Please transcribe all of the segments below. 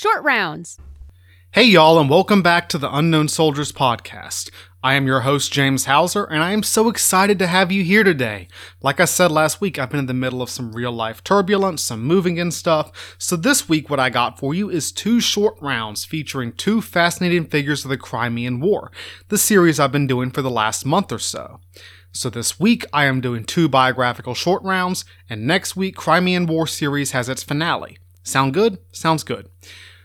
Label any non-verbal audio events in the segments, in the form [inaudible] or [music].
Short Rounds. Hey, y'all, and welcome back to the Unknown Soldiers podcast. I am your host, James Hauser, and I am so excited to have you here today. Like I said last week, I've been in the middle of some real life turbulence, some moving and stuff. So this week, what I got for you is two short rounds featuring two fascinating figures of the Crimean War, the series I've been doing for the last month or so. So this week, I am doing two biographical short rounds, and next week, Crimean War series has its finale. Sound good? Sounds good.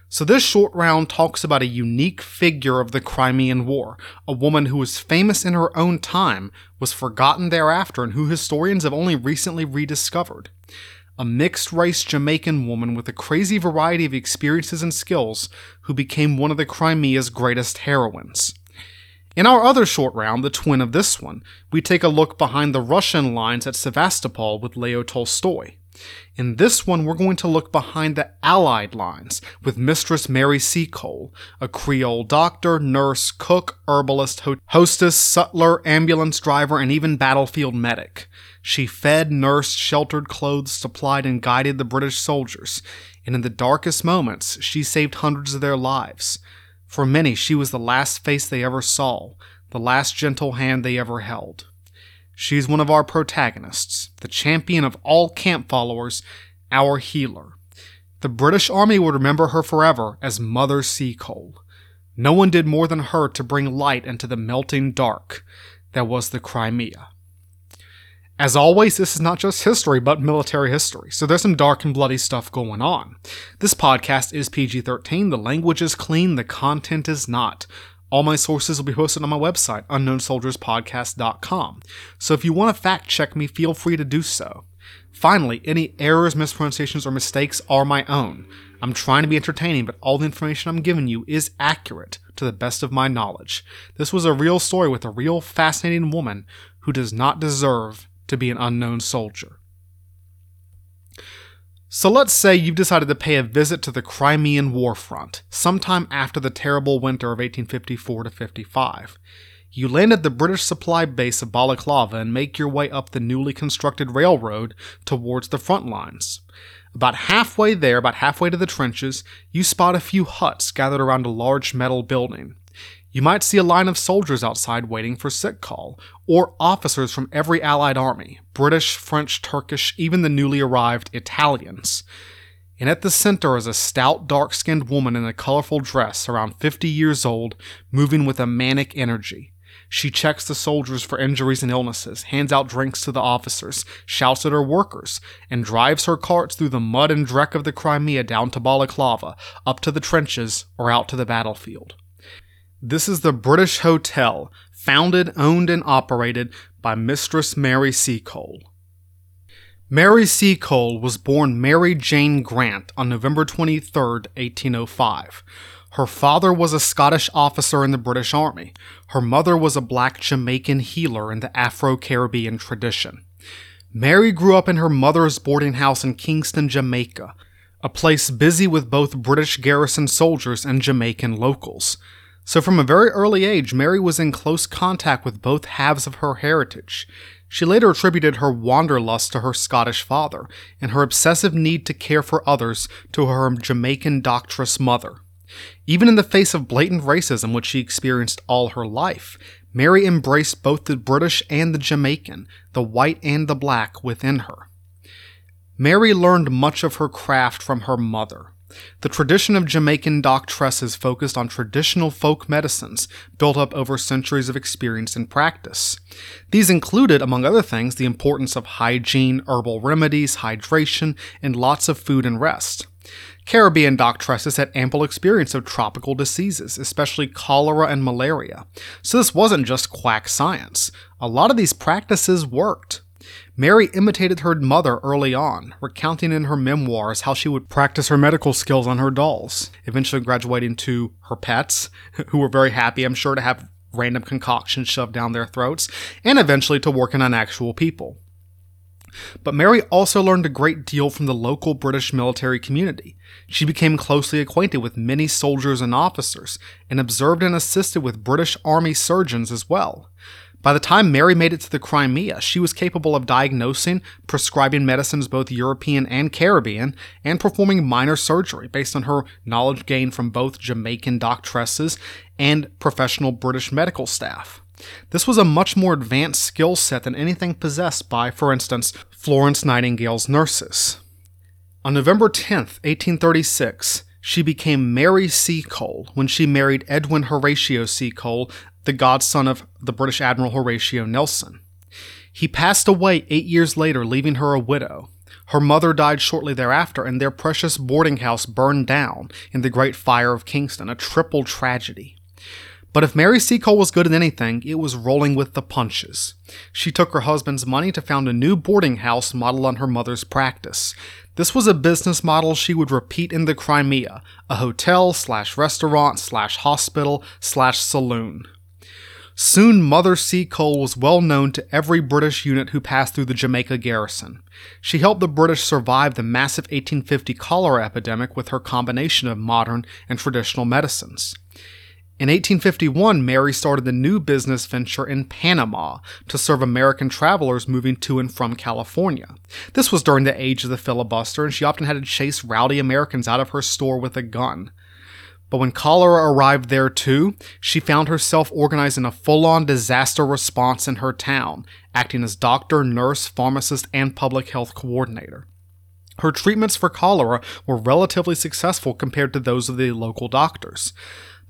So, this short round talks about a unique figure of the Crimean War, a woman who was famous in her own time, was forgotten thereafter, and who historians have only recently rediscovered. A mixed race Jamaican woman with a crazy variety of experiences and skills who became one of the Crimea's greatest heroines. In our other short round, the twin of this one, we take a look behind the Russian lines at Sevastopol with Leo Tolstoy. In this one, we're going to look behind the Allied lines with Mistress Mary Seacole, a Creole doctor, nurse, cook, herbalist, ho- hostess, sutler, ambulance driver, and even battlefield medic. She fed, nursed, sheltered, clothed, supplied, and guided the British soldiers, and in the darkest moments, she saved hundreds of their lives. For many, she was the last face they ever saw, the last gentle hand they ever held. She's one of our protagonists, the champion of all camp followers, our healer. The British Army would remember her forever as Mother Seacole. No one did more than her to bring light into the melting dark that was the Crimea. As always, this is not just history, but military history, so there's some dark and bloody stuff going on. This podcast is PG 13, the language is clean, the content is not. All my sources will be posted on my website, unknownsoldierspodcast.com. So if you want to fact check me, feel free to do so. Finally, any errors, mispronunciations, or mistakes are my own. I'm trying to be entertaining, but all the information I'm giving you is accurate to the best of my knowledge. This was a real story with a real fascinating woman who does not deserve to be an unknown soldier. So let's say you've decided to pay a visit to the Crimean War front, sometime after the terrible winter of 1854 to 55. You land at the British supply base of Balaclava and make your way up the newly constructed railroad towards the front lines. About halfway there, about halfway to the trenches, you spot a few huts gathered around a large metal building. You might see a line of soldiers outside waiting for sick call, or officers from every Allied army British, French, Turkish, even the newly arrived Italians. And at the center is a stout, dark skinned woman in a colorful dress, around 50 years old, moving with a manic energy. She checks the soldiers for injuries and illnesses, hands out drinks to the officers, shouts at her workers, and drives her carts through the mud and dreck of the Crimea down to Balaclava, up to the trenches, or out to the battlefield. This is the British Hotel, founded, owned, and operated by Mistress Mary Seacole. Mary Seacole was born Mary Jane Grant on November 23, 1805. Her father was a Scottish officer in the British Army. Her mother was a black Jamaican healer in the Afro Caribbean tradition. Mary grew up in her mother's boarding house in Kingston, Jamaica, a place busy with both British garrison soldiers and Jamaican locals. So, from a very early age, Mary was in close contact with both halves of her heritage. She later attributed her wanderlust to her Scottish father, and her obsessive need to care for others to her Jamaican doctress mother. Even in the face of blatant racism, which she experienced all her life, Mary embraced both the British and the Jamaican, the white and the black, within her. Mary learned much of her craft from her mother. The tradition of Jamaican doctresses focused on traditional folk medicines built up over centuries of experience and practice. These included, among other things, the importance of hygiene, herbal remedies, hydration, and lots of food and rest. Caribbean doctresses had ample experience of tropical diseases, especially cholera and malaria. So this wasn't just quack science. A lot of these practices worked. Mary imitated her mother early on, recounting in her memoirs how she would practice her medical skills on her dolls, eventually graduating to her pets, [laughs] who were very happy, I'm sure, to have random concoctions shoved down their throats, and eventually to working on actual people. But Mary also learned a great deal from the local British military community. She became closely acquainted with many soldiers and officers, and observed and assisted with British Army surgeons as well. By the time Mary made it to the Crimea, she was capable of diagnosing, prescribing medicines both European and Caribbean, and performing minor surgery based on her knowledge gained from both Jamaican doctresses and professional British medical staff. This was a much more advanced skill set than anything possessed by, for instance, Florence Nightingale's nurses. On November 10, 1836, she became Mary Seacole when she married Edwin Horatio Seacole, the godson of the British Admiral Horatio Nelson. He passed away eight years later, leaving her a widow. Her mother died shortly thereafter, and their precious boarding house burned down in the Great Fire of Kingston, a triple tragedy. But if Mary Seacole was good at anything, it was rolling with the punches. She took her husband's money to found a new boarding house modeled on her mother's practice. This was a business model she would repeat in the Crimea, a hotel slash restaurant slash hospital slash saloon. Soon, Mother Seacole was well known to every British unit who passed through the Jamaica garrison. She helped the British survive the massive 1850 cholera epidemic with her combination of modern and traditional medicines. In 1851, Mary started a new business venture in Panama to serve American travelers moving to and from California. This was during the age of the filibuster, and she often had to chase rowdy Americans out of her store with a gun. But when cholera arrived there too, she found herself organizing a full on disaster response in her town, acting as doctor, nurse, pharmacist, and public health coordinator. Her treatments for cholera were relatively successful compared to those of the local doctors.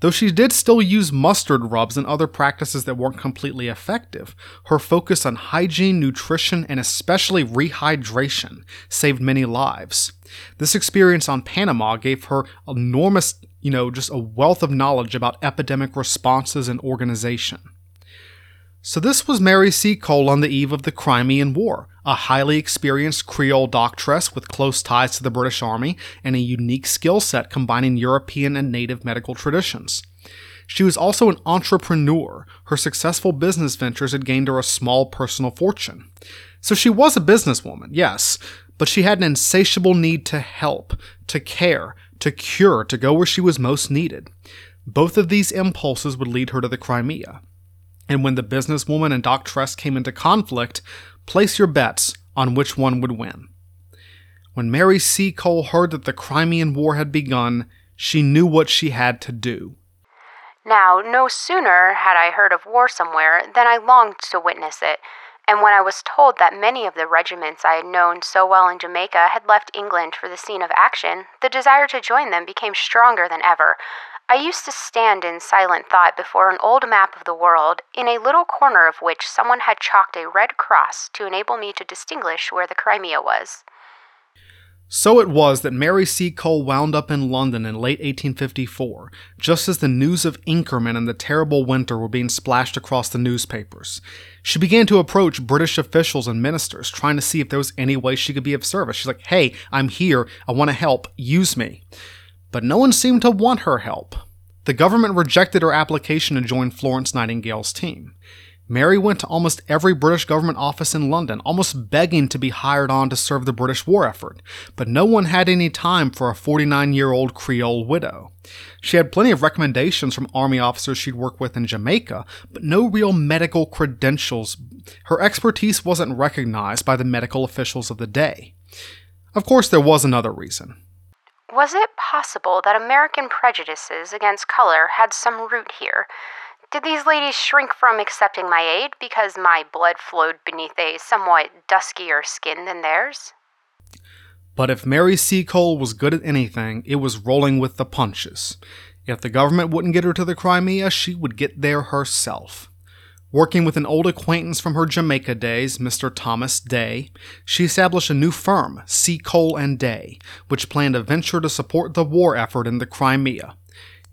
Though she did still use mustard rubs and other practices that weren't completely effective, her focus on hygiene, nutrition, and especially rehydration saved many lives. This experience on Panama gave her enormous you know, just a wealth of knowledge about epidemic responses and organization. So, this was Mary Seacole on the eve of the Crimean War, a highly experienced Creole doctress with close ties to the British Army and a unique skill set combining European and native medical traditions. She was also an entrepreneur. Her successful business ventures had gained her a small personal fortune. So she was a businesswoman, yes, but she had an insatiable need to help, to care, to cure, to go where she was most needed. Both of these impulses would lead her to the Crimea. And when the businesswoman and doctress came into conflict, place your bets on which one would win. When Mary Seacole heard that the Crimean War had begun, she knew what she had to do. Now, no sooner had I heard of war somewhere than I longed to witness it and when I was told that many of the regiments I had known so well in Jamaica had left England for the scene of action, the desire to join them became stronger than ever. I used to stand in silent thought before an old map of the world, in a little corner of which someone had chalked a red cross to enable me to distinguish where the Crimea was. So it was that Mary Seacole wound up in London in late 1854, just as the news of Inkerman and the terrible winter were being splashed across the newspapers. She began to approach British officials and ministers, trying to see if there was any way she could be of service. She's like, hey, I'm here, I want to help, use me. But no one seemed to want her help. The government rejected her application to join Florence Nightingale's team. Mary went to almost every British government office in London, almost begging to be hired on to serve the British war effort, but no one had any time for a 49 year old Creole widow. She had plenty of recommendations from army officers she'd worked with in Jamaica, but no real medical credentials. Her expertise wasn't recognized by the medical officials of the day. Of course, there was another reason. Was it possible that American prejudices against color had some root here? Did these ladies shrink from accepting my aid because my blood flowed beneath a somewhat duskier skin than theirs? But if Mary Seacole was good at anything, it was rolling with the punches. If the government wouldn't get her to the Crimea, she would get there herself. Working with an old acquaintance from her Jamaica days, Mr. Thomas Day, she established a new firm, Seacole and Day, which planned a venture to support the war effort in the Crimea.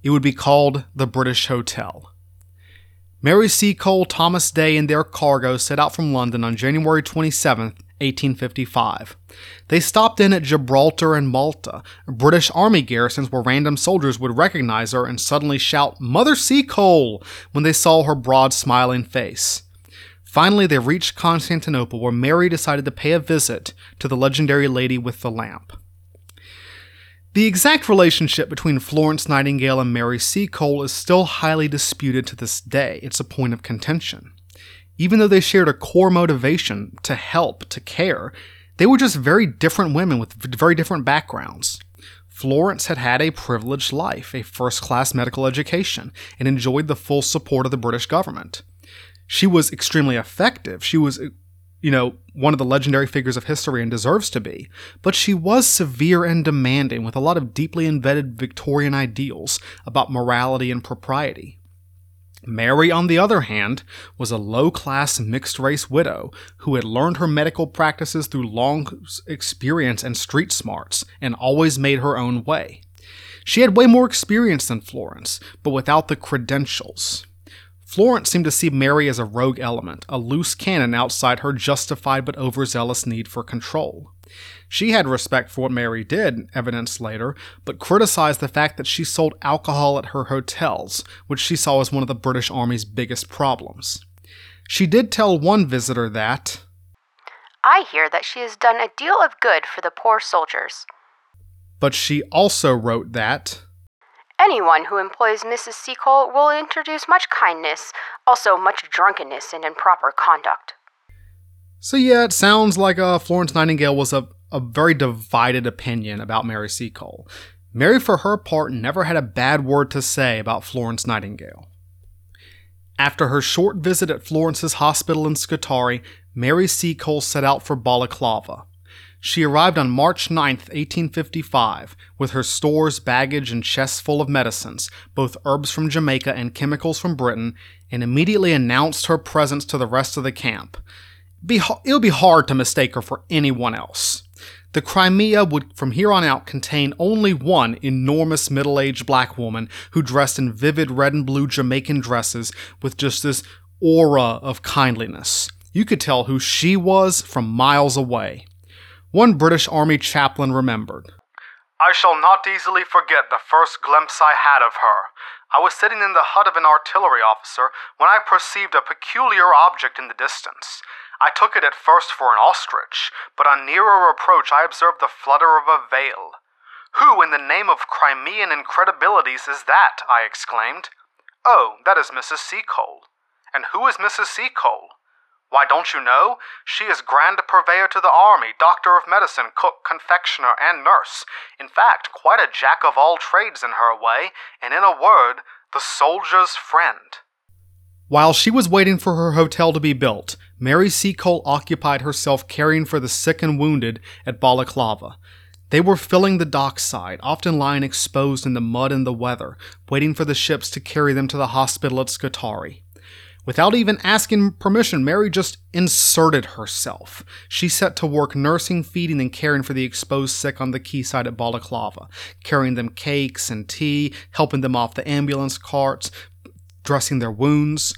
It would be called the British Hotel. Mary Seacole, Thomas Day, and their cargo set out from London on January 27, 1855. They stopped in at Gibraltar and Malta, British Army garrisons where random soldiers would recognize her and suddenly shout, Mother Seacole, when they saw her broad, smiling face. Finally, they reached Constantinople, where Mary decided to pay a visit to the legendary lady with the lamp. The exact relationship between Florence Nightingale and Mary Seacole is still highly disputed to this day. It's a point of contention. Even though they shared a core motivation to help, to care, they were just very different women with very different backgrounds. Florence had had a privileged life, a first class medical education, and enjoyed the full support of the British government. She was extremely effective. She was, uh, you know, one of the legendary figures of history and deserves to be. But she was severe and demanding with a lot of deeply embedded Victorian ideals about morality and propriety. Mary, on the other hand, was a low class mixed race widow who had learned her medical practices through long experience and street smarts and always made her own way. She had way more experience than Florence, but without the credentials. Florence seemed to see Mary as a rogue element, a loose cannon outside her justified but overzealous need for control. She had respect for what Mary did, evidenced later, but criticized the fact that she sold alcohol at her hotels, which she saw as one of the British Army's biggest problems. She did tell one visitor that, I hear that she has done a deal of good for the poor soldiers. But she also wrote that, Anyone who employs Mrs. Seacole will introduce much kindness, also much drunkenness and improper conduct. So, yeah, it sounds like uh, Florence Nightingale was a, a very divided opinion about Mary Seacole. Mary, for her part, never had a bad word to say about Florence Nightingale. After her short visit at Florence's hospital in Scutari, Mary Seacole set out for Balaclava. She arrived on March 9, 1855, with her stores, baggage, and chests full of medicines, both herbs from Jamaica and chemicals from Britain, and immediately announced her presence to the rest of the camp. Be, it would be hard to mistake her for anyone else. The Crimea would from here on out contain only one enormous middle aged black woman who dressed in vivid red and blue Jamaican dresses with just this aura of kindliness. You could tell who she was from miles away. One British Army chaplain remembered. I shall not easily forget the first glimpse I had of her. I was sitting in the hut of an artillery officer when I perceived a peculiar object in the distance. I took it at first for an ostrich, but on nearer approach I observed the flutter of a veil. Who, in the name of Crimean incredibilities, is that? I exclaimed. Oh, that is Mrs. Seacole. And who is Mrs. Seacole? Why, don't you know? She is grand purveyor to the army, doctor of medicine, cook, confectioner, and nurse. In fact, quite a jack of all trades in her way, and in a word, the soldier's friend. While she was waiting for her hotel to be built, Mary Seacole occupied herself caring for the sick and wounded at Balaclava. They were filling the dockside, often lying exposed in the mud and the weather, waiting for the ships to carry them to the hospital at Scutari. Without even asking permission, Mary just inserted herself. She set to work nursing, feeding, and caring for the exposed sick on the quayside at Balaclava, carrying them cakes and tea, helping them off the ambulance carts, dressing their wounds.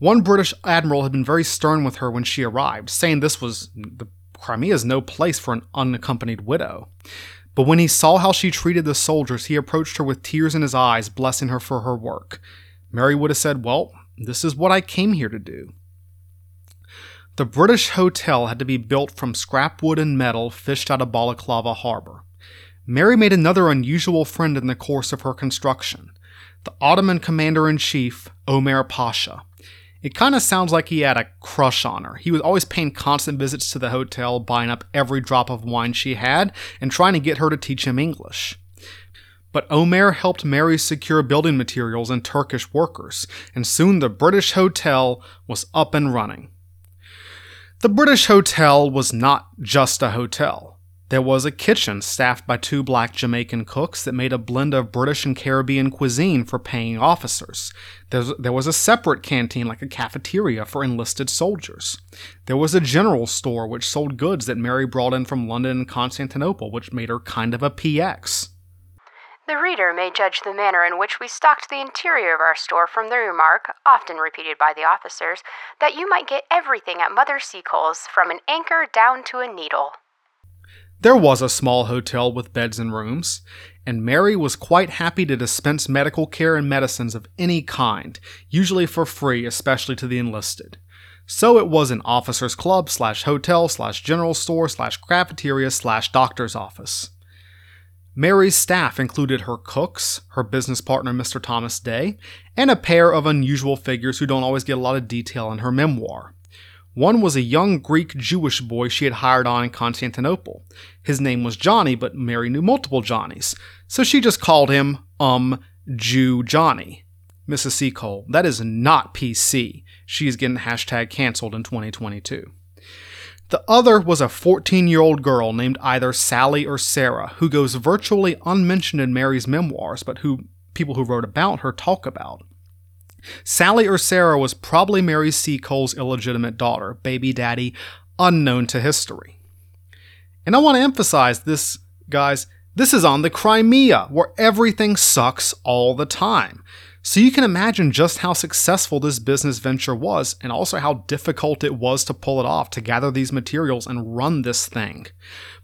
One British admiral had been very stern with her when she arrived, saying this was the Crimea is no place for an unaccompanied widow. But when he saw how she treated the soldiers, he approached her with tears in his eyes, blessing her for her work. Mary would have said, Well, this is what I came here to do. The British hotel had to be built from scrap wood and metal fished out of Balaclava harbor. Mary made another unusual friend in the course of her construction the Ottoman commander in chief, Omer Pasha. It kind of sounds like he had a crush on her. He was always paying constant visits to the hotel, buying up every drop of wine she had, and trying to get her to teach him English. But Omer helped Mary secure building materials and Turkish workers, and soon the British Hotel was up and running. The British Hotel was not just a hotel. There was a kitchen staffed by two black Jamaican cooks that made a blend of British and Caribbean cuisine for paying officers. There's, there was a separate canteen, like a cafeteria, for enlisted soldiers. There was a general store which sold goods that Mary brought in from London and Constantinople, which made her kind of a PX. The reader may judge the manner in which we stocked the interior of our store from the remark, often repeated by the officers, that you might get everything at Mother Seacole's, from an anchor down to a needle. There was a small hotel with beds and rooms, and Mary was quite happy to dispense medical care and medicines of any kind, usually for free, especially to the enlisted. So it was an officers' club slash hotel slash general store slash cafeteria slash doctor's office. Mary's staff included her cooks, her business partner Mr. Thomas Day, and a pair of unusual figures who don't always get a lot of detail in her memoir. One was a young Greek Jewish boy she had hired on in Constantinople. His name was Johnny, but Mary knew multiple Johnnies, so she just called him, um, Jew Johnny. Mrs. Seacole, that is not PC. She's getting hashtag canceled in 2022. The other was a 14 year old girl named either Sally or Sarah, who goes virtually unmentioned in Mary's memoirs, but who people who wrote about her talk about. Sally or Sarah was probably Mary Seacole's illegitimate daughter, baby daddy, unknown to history. And I want to emphasize this, guys, this is on the Crimea, where everything sucks all the time. So you can imagine just how successful this business venture was, and also how difficult it was to pull it off, to gather these materials and run this thing.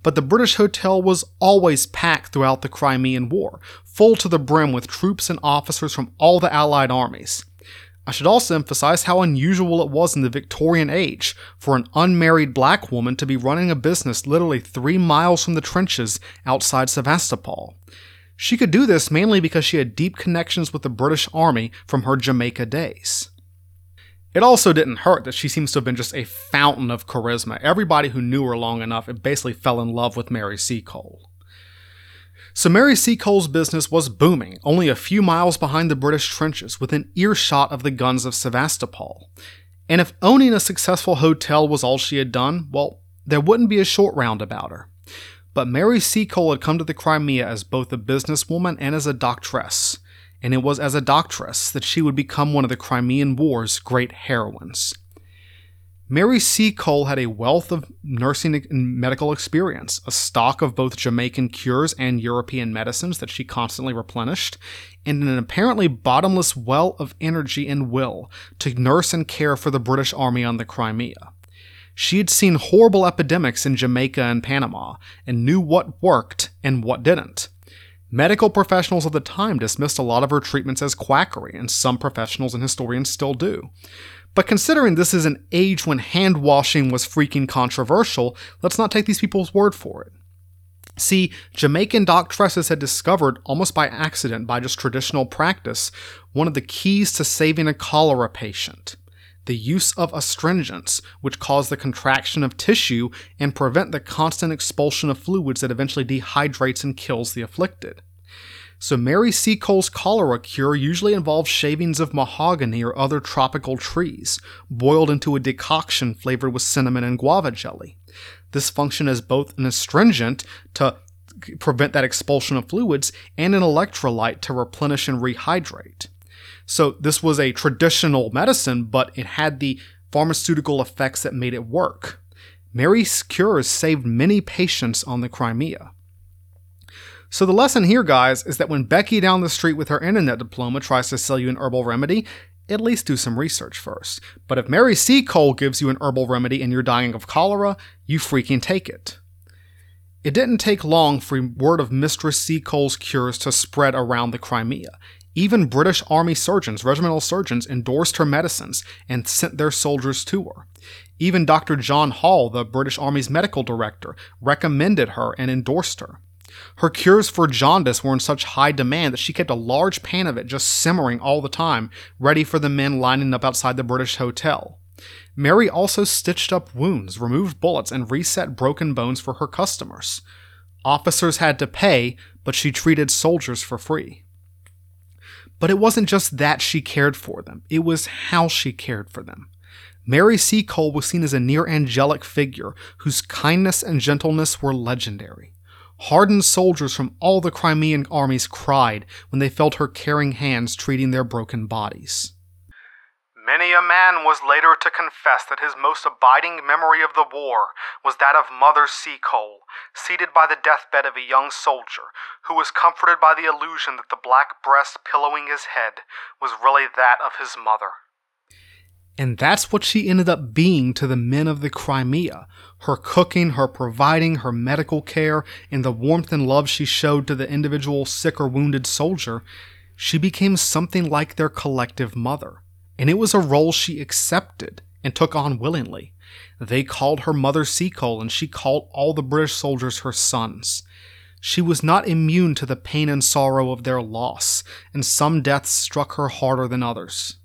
But the British hotel was always packed throughout the Crimean War, full to the brim with troops and officers from all the Allied armies. I should also emphasize how unusual it was in the Victorian age for an unmarried black woman to be running a business literally three miles from the trenches outside Sevastopol. She could do this mainly because she had deep connections with the British Army from her Jamaica days. It also didn't hurt that she seems to have been just a fountain of charisma. Everybody who knew her long enough it basically fell in love with Mary Seacole. So Mary Seacole's business was booming, only a few miles behind the British trenches, within earshot of the guns of Sevastopol. And if owning a successful hotel was all she had done, well, there wouldn't be a short round about her. But Mary Seacole had come to the Crimea as both a businesswoman and as a doctress, and it was as a doctress that she would become one of the Crimean War's great heroines. Mary Seacole had a wealth of nursing and medical experience, a stock of both Jamaican cures and European medicines that she constantly replenished, and an apparently bottomless well of energy and will to nurse and care for the British Army on the Crimea. She had seen horrible epidemics in Jamaica and Panama and knew what worked and what didn't. Medical professionals of the time dismissed a lot of her treatments as quackery, and some professionals and historians still do. But considering this is an age when hand washing was freaking controversial, let's not take these people's word for it. See, Jamaican doctresses had discovered, almost by accident, by just traditional practice, one of the keys to saving a cholera patient the use of astringents, which cause the contraction of tissue and prevent the constant expulsion of fluids that eventually dehydrates and kills the afflicted. So, Mary Seacole's cholera cure usually involves shavings of mahogany or other tropical trees, boiled into a decoction flavored with cinnamon and guava jelly. This function as both an astringent to prevent that expulsion of fluids and an electrolyte to replenish and rehydrate. So this was a traditional medicine, but it had the pharmaceutical effects that made it work. Mary's cures saved many patients on the Crimea. So the lesson here, guys, is that when Becky down the street with her internet diploma tries to sell you an herbal remedy, at least do some research first. But if Mary Seacole gives you an herbal remedy and you're dying of cholera, you freaking take it. It didn't take long for word of Mistress Seacole's cures to spread around the Crimea. Even British Army surgeons, regimental surgeons, endorsed her medicines and sent their soldiers to her. Even Dr. John Hall, the British Army's medical director, recommended her and endorsed her. Her cures for jaundice were in such high demand that she kept a large pan of it just simmering all the time, ready for the men lining up outside the British hotel. Mary also stitched up wounds, removed bullets, and reset broken bones for her customers. Officers had to pay, but she treated soldiers for free. But it wasn't just that she cared for them, it was how she cared for them. Mary Seacole was seen as a near angelic figure whose kindness and gentleness were legendary. Hardened soldiers from all the Crimean armies cried when they felt her caring hands treating their broken bodies. Many a man was later to confess that his most abiding memory of the war was that of Mother Seacole, seated by the deathbed of a young soldier, who was comforted by the illusion that the black breast pillowing his head was really that of his mother. And that's what she ended up being to the men of the Crimea. Her cooking, her providing, her medical care, and the warmth and love she showed to the individual sick or wounded soldier, she became something like their collective mother and it was a role she accepted and took on willingly. They called her Mother Seacole, and she called all the British soldiers her sons. she was not immune to the pain and sorrow of their loss, and some deaths struck her harder than others.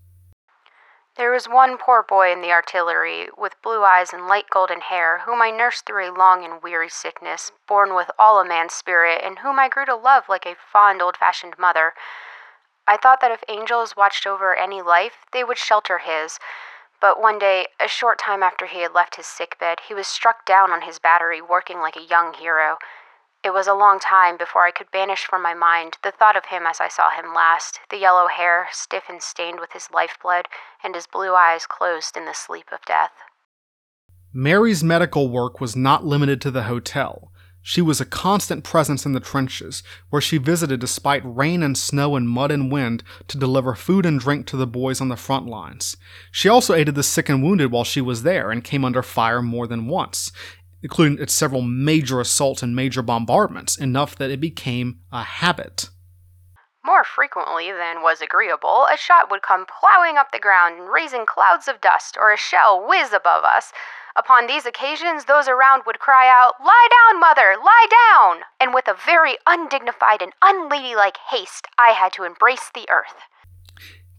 There was one poor boy in the artillery, with blue eyes and light golden hair, whom I nursed through a long and weary sickness, born with all a man's spirit, and whom I grew to love like a fond old fashioned mother. I thought that if angels watched over any life, they would shelter his. But one day, a short time after he had left his sick bed, he was struck down on his battery, working like a young hero. It was a long time before I could banish from my mind the thought of him as I saw him last, the yellow hair stiff and stained with his lifeblood, and his blue eyes closed in the sleep of death. Mary's medical work was not limited to the hotel. She was a constant presence in the trenches, where she visited despite rain and snow and mud and wind to deliver food and drink to the boys on the front lines. She also aided the sick and wounded while she was there and came under fire more than once, including its several major assaults and major bombardments, enough that it became a habit. More frequently than was agreeable, a shot would come plowing up the ground and raising clouds of dust, or a shell whiz above us. Upon these occasions, those around would cry out, Lie down, mother, lie down! And with a very undignified and unladylike haste, I had to embrace the earth.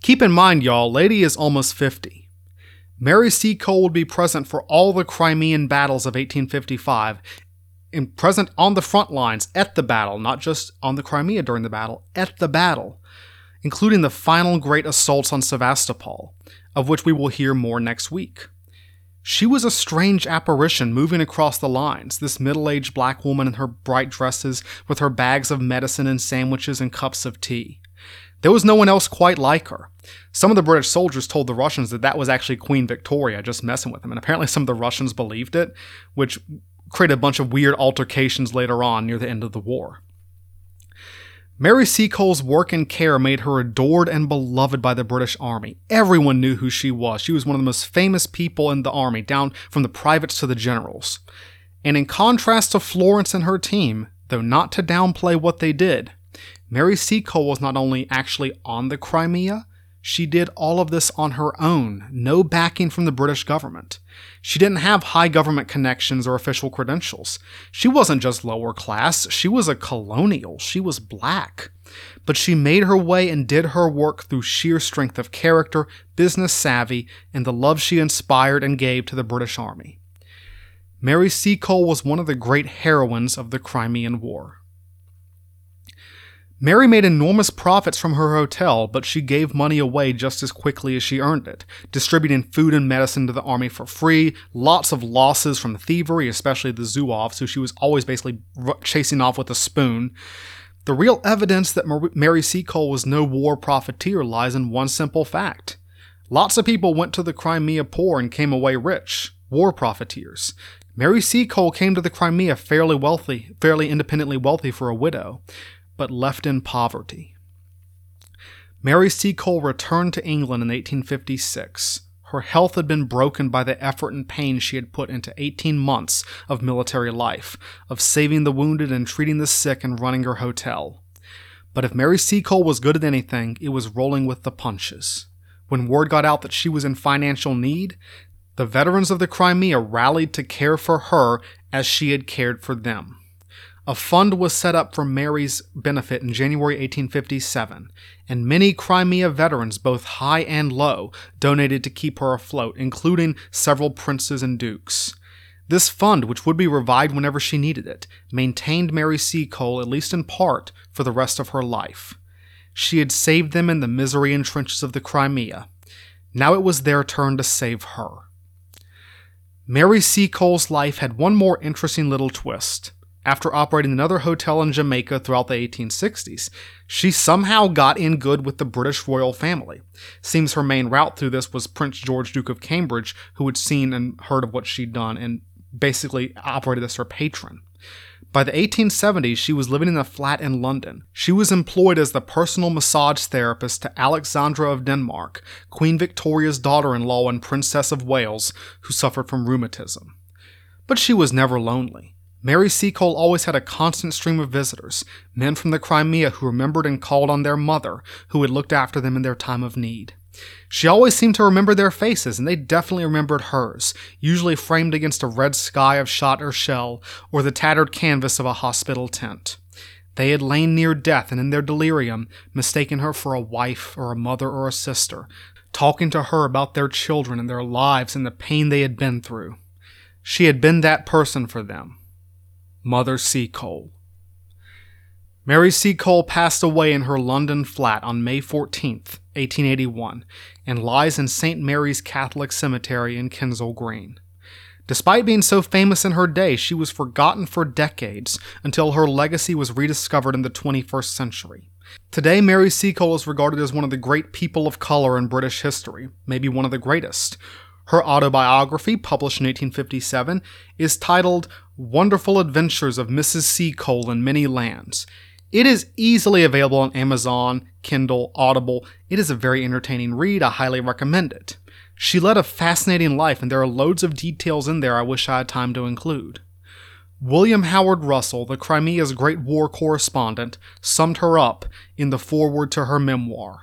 Keep in mind, y'all, Lady is almost 50. Mary Seacole would be present for all the Crimean battles of 1855 and present on the front lines at the battle, not just on the Crimea during the battle, at the battle, including the final great assaults on Sevastopol, of which we will hear more next week. She was a strange apparition moving across the lines, this middle aged black woman in her bright dresses with her bags of medicine and sandwiches and cups of tea. There was no one else quite like her. Some of the British soldiers told the Russians that that was actually Queen Victoria just messing with them, and apparently some of the Russians believed it, which created a bunch of weird altercations later on near the end of the war. Mary Seacole's work and care made her adored and beloved by the British Army. Everyone knew who she was. She was one of the most famous people in the Army, down from the privates to the generals. And in contrast to Florence and her team, though not to downplay what they did, Mary Seacole was not only actually on the Crimea, she did all of this on her own, no backing from the British government. She didn't have high government connections or official credentials. She wasn't just lower class, she was a colonial, she was black. But she made her way and did her work through sheer strength of character, business savvy, and the love she inspired and gave to the British Army. Mary Seacole was one of the great heroines of the Crimean War. Mary made enormous profits from her hotel, but she gave money away just as quickly as she earned it, distributing food and medicine to the army for free, lots of losses from thievery, especially the Zouaves, who she was always basically chasing off with a spoon. The real evidence that Mary Seacole was no war profiteer lies in one simple fact. Lots of people went to the Crimea poor and came away rich, war profiteers. Mary Seacole came to the Crimea fairly wealthy, fairly independently wealthy for a widow but left in poverty. Mary Seacole returned to England in 1856. Her health had been broken by the effort and pain she had put into 18 months of military life, of saving the wounded and treating the sick and running her hotel. But if Mary Seacole was good at anything, it was rolling with the punches. When word got out that she was in financial need, the veterans of the Crimea rallied to care for her as she had cared for them. A fund was set up for Mary's benefit in January 1857, and many Crimea veterans, both high and low, donated to keep her afloat, including several princes and dukes. This fund, which would be revived whenever she needed it, maintained Mary Seacole, at least in part, for the rest of her life. She had saved them in the misery and trenches of the Crimea. Now it was their turn to save her. Mary Seacole's life had one more interesting little twist after operating another hotel in Jamaica throughout the 1860s. She somehow got in good with the British royal family. Seems her main route through this was Prince George, Duke of Cambridge, who had seen and heard of what she'd done and basically operated as her patron. By the 1870s, she was living in a flat in London. She was employed as the personal massage therapist to Alexandra of Denmark, Queen Victoria's daughter in law and Princess of Wales, who suffered from rheumatism. But she was never lonely. Mary Seacole always had a constant stream of visitors, men from the Crimea who remembered and called on their mother, who had looked after them in their time of need. She always seemed to remember their faces, and they definitely remembered hers, usually framed against a red sky of shot or shell, or the tattered canvas of a hospital tent. They had lain near death and in their delirium mistaken her for a wife or a mother or a sister, talking to her about their children and their lives and the pain they had been through. She had been that person for them. Mother Seacole. Mary Seacole passed away in her London flat on May 14, 1881, and lies in St. Mary's Catholic Cemetery in Kensal Green. Despite being so famous in her day, she was forgotten for decades until her legacy was rediscovered in the 21st century. Today, Mary Seacole is regarded as one of the great people of color in British history, maybe one of the greatest. Her autobiography, published in 1857, is titled Wonderful Adventures of Mrs. Seacole in Many Lands. It is easily available on Amazon, Kindle, Audible. It is a very entertaining read. I highly recommend it. She led a fascinating life, and there are loads of details in there I wish I had time to include. William Howard Russell, the Crimea's great war correspondent, summed her up in the foreword to her memoir.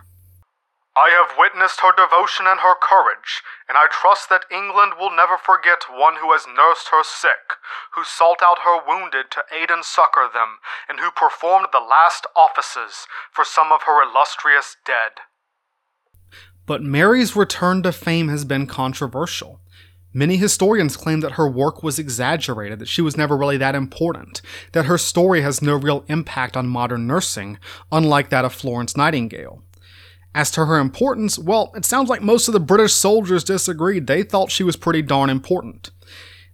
I have witnessed her devotion and her courage, and I trust that England will never forget one who has nursed her sick, who sought out her wounded to aid and succor them, and who performed the last offices for some of her illustrious dead. But Mary's return to fame has been controversial. Many historians claim that her work was exaggerated, that she was never really that important, that her story has no real impact on modern nursing, unlike that of Florence Nightingale. As to her importance, well, it sounds like most of the British soldiers disagreed. They thought she was pretty darn important.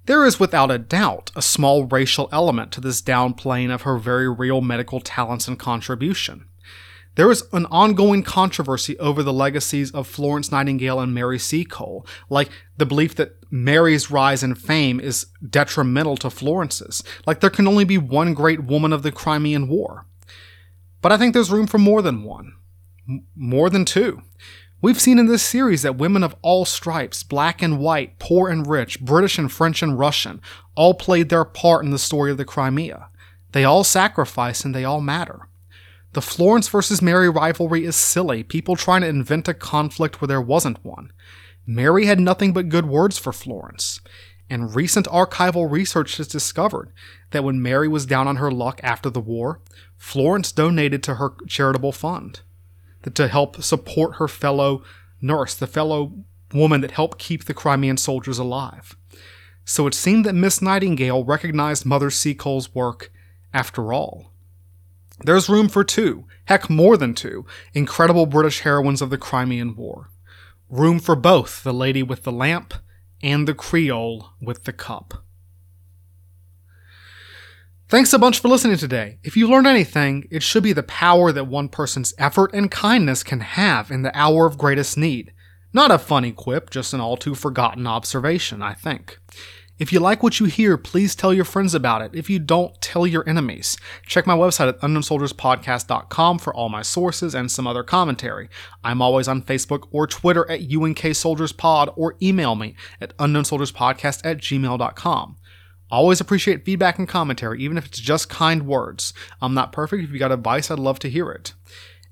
There is without a doubt a small racial element to this downplaying of her very real medical talents and contribution. There is an ongoing controversy over the legacies of Florence Nightingale and Mary Seacole, like the belief that Mary's rise in fame is detrimental to Florence's, like there can only be one great woman of the Crimean War. But I think there's room for more than one. More than two. We've seen in this series that women of all stripes, black and white, poor and rich, British and French and Russian, all played their part in the story of the Crimea. They all sacrifice and they all matter. The Florence versus Mary rivalry is silly, people trying to invent a conflict where there wasn't one. Mary had nothing but good words for Florence. And recent archival research has discovered that when Mary was down on her luck after the war, Florence donated to her charitable fund to help support her fellow nurse, the fellow woman that helped keep the Crimean soldiers alive. So it seemed that Miss Nightingale recognized Mother Seacole's work after all. There's room for two, heck, more than two, incredible British heroines of the Crimean War. Room for both the lady with the lamp and the Creole with the cup. Thanks a bunch for listening today. If you learned anything, it should be the power that one person's effort and kindness can have in the hour of greatest need. Not a funny quip, just an all too forgotten observation, I think. If you like what you hear, please tell your friends about it. If you don't, tell your enemies. Check my website at unknownsoldierspodcast.com for all my sources and some other commentary. I'm always on Facebook or Twitter at UNK Soldiers Pod or email me at unknownsoldierspodcast at gmail.com. Always appreciate feedback and commentary, even if it's just kind words. I'm not perfect. If you got advice, I'd love to hear it.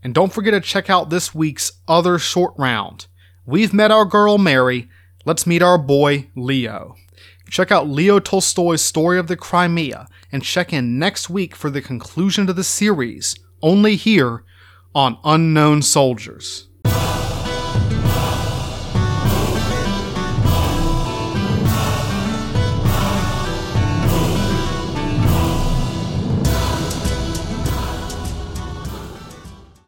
And don't forget to check out this week's other short round. We've met our girl Mary. Let's meet our boy Leo. Check out Leo Tolstoy's Story of the Crimea and check in next week for the conclusion to the series, only here on Unknown Soldiers.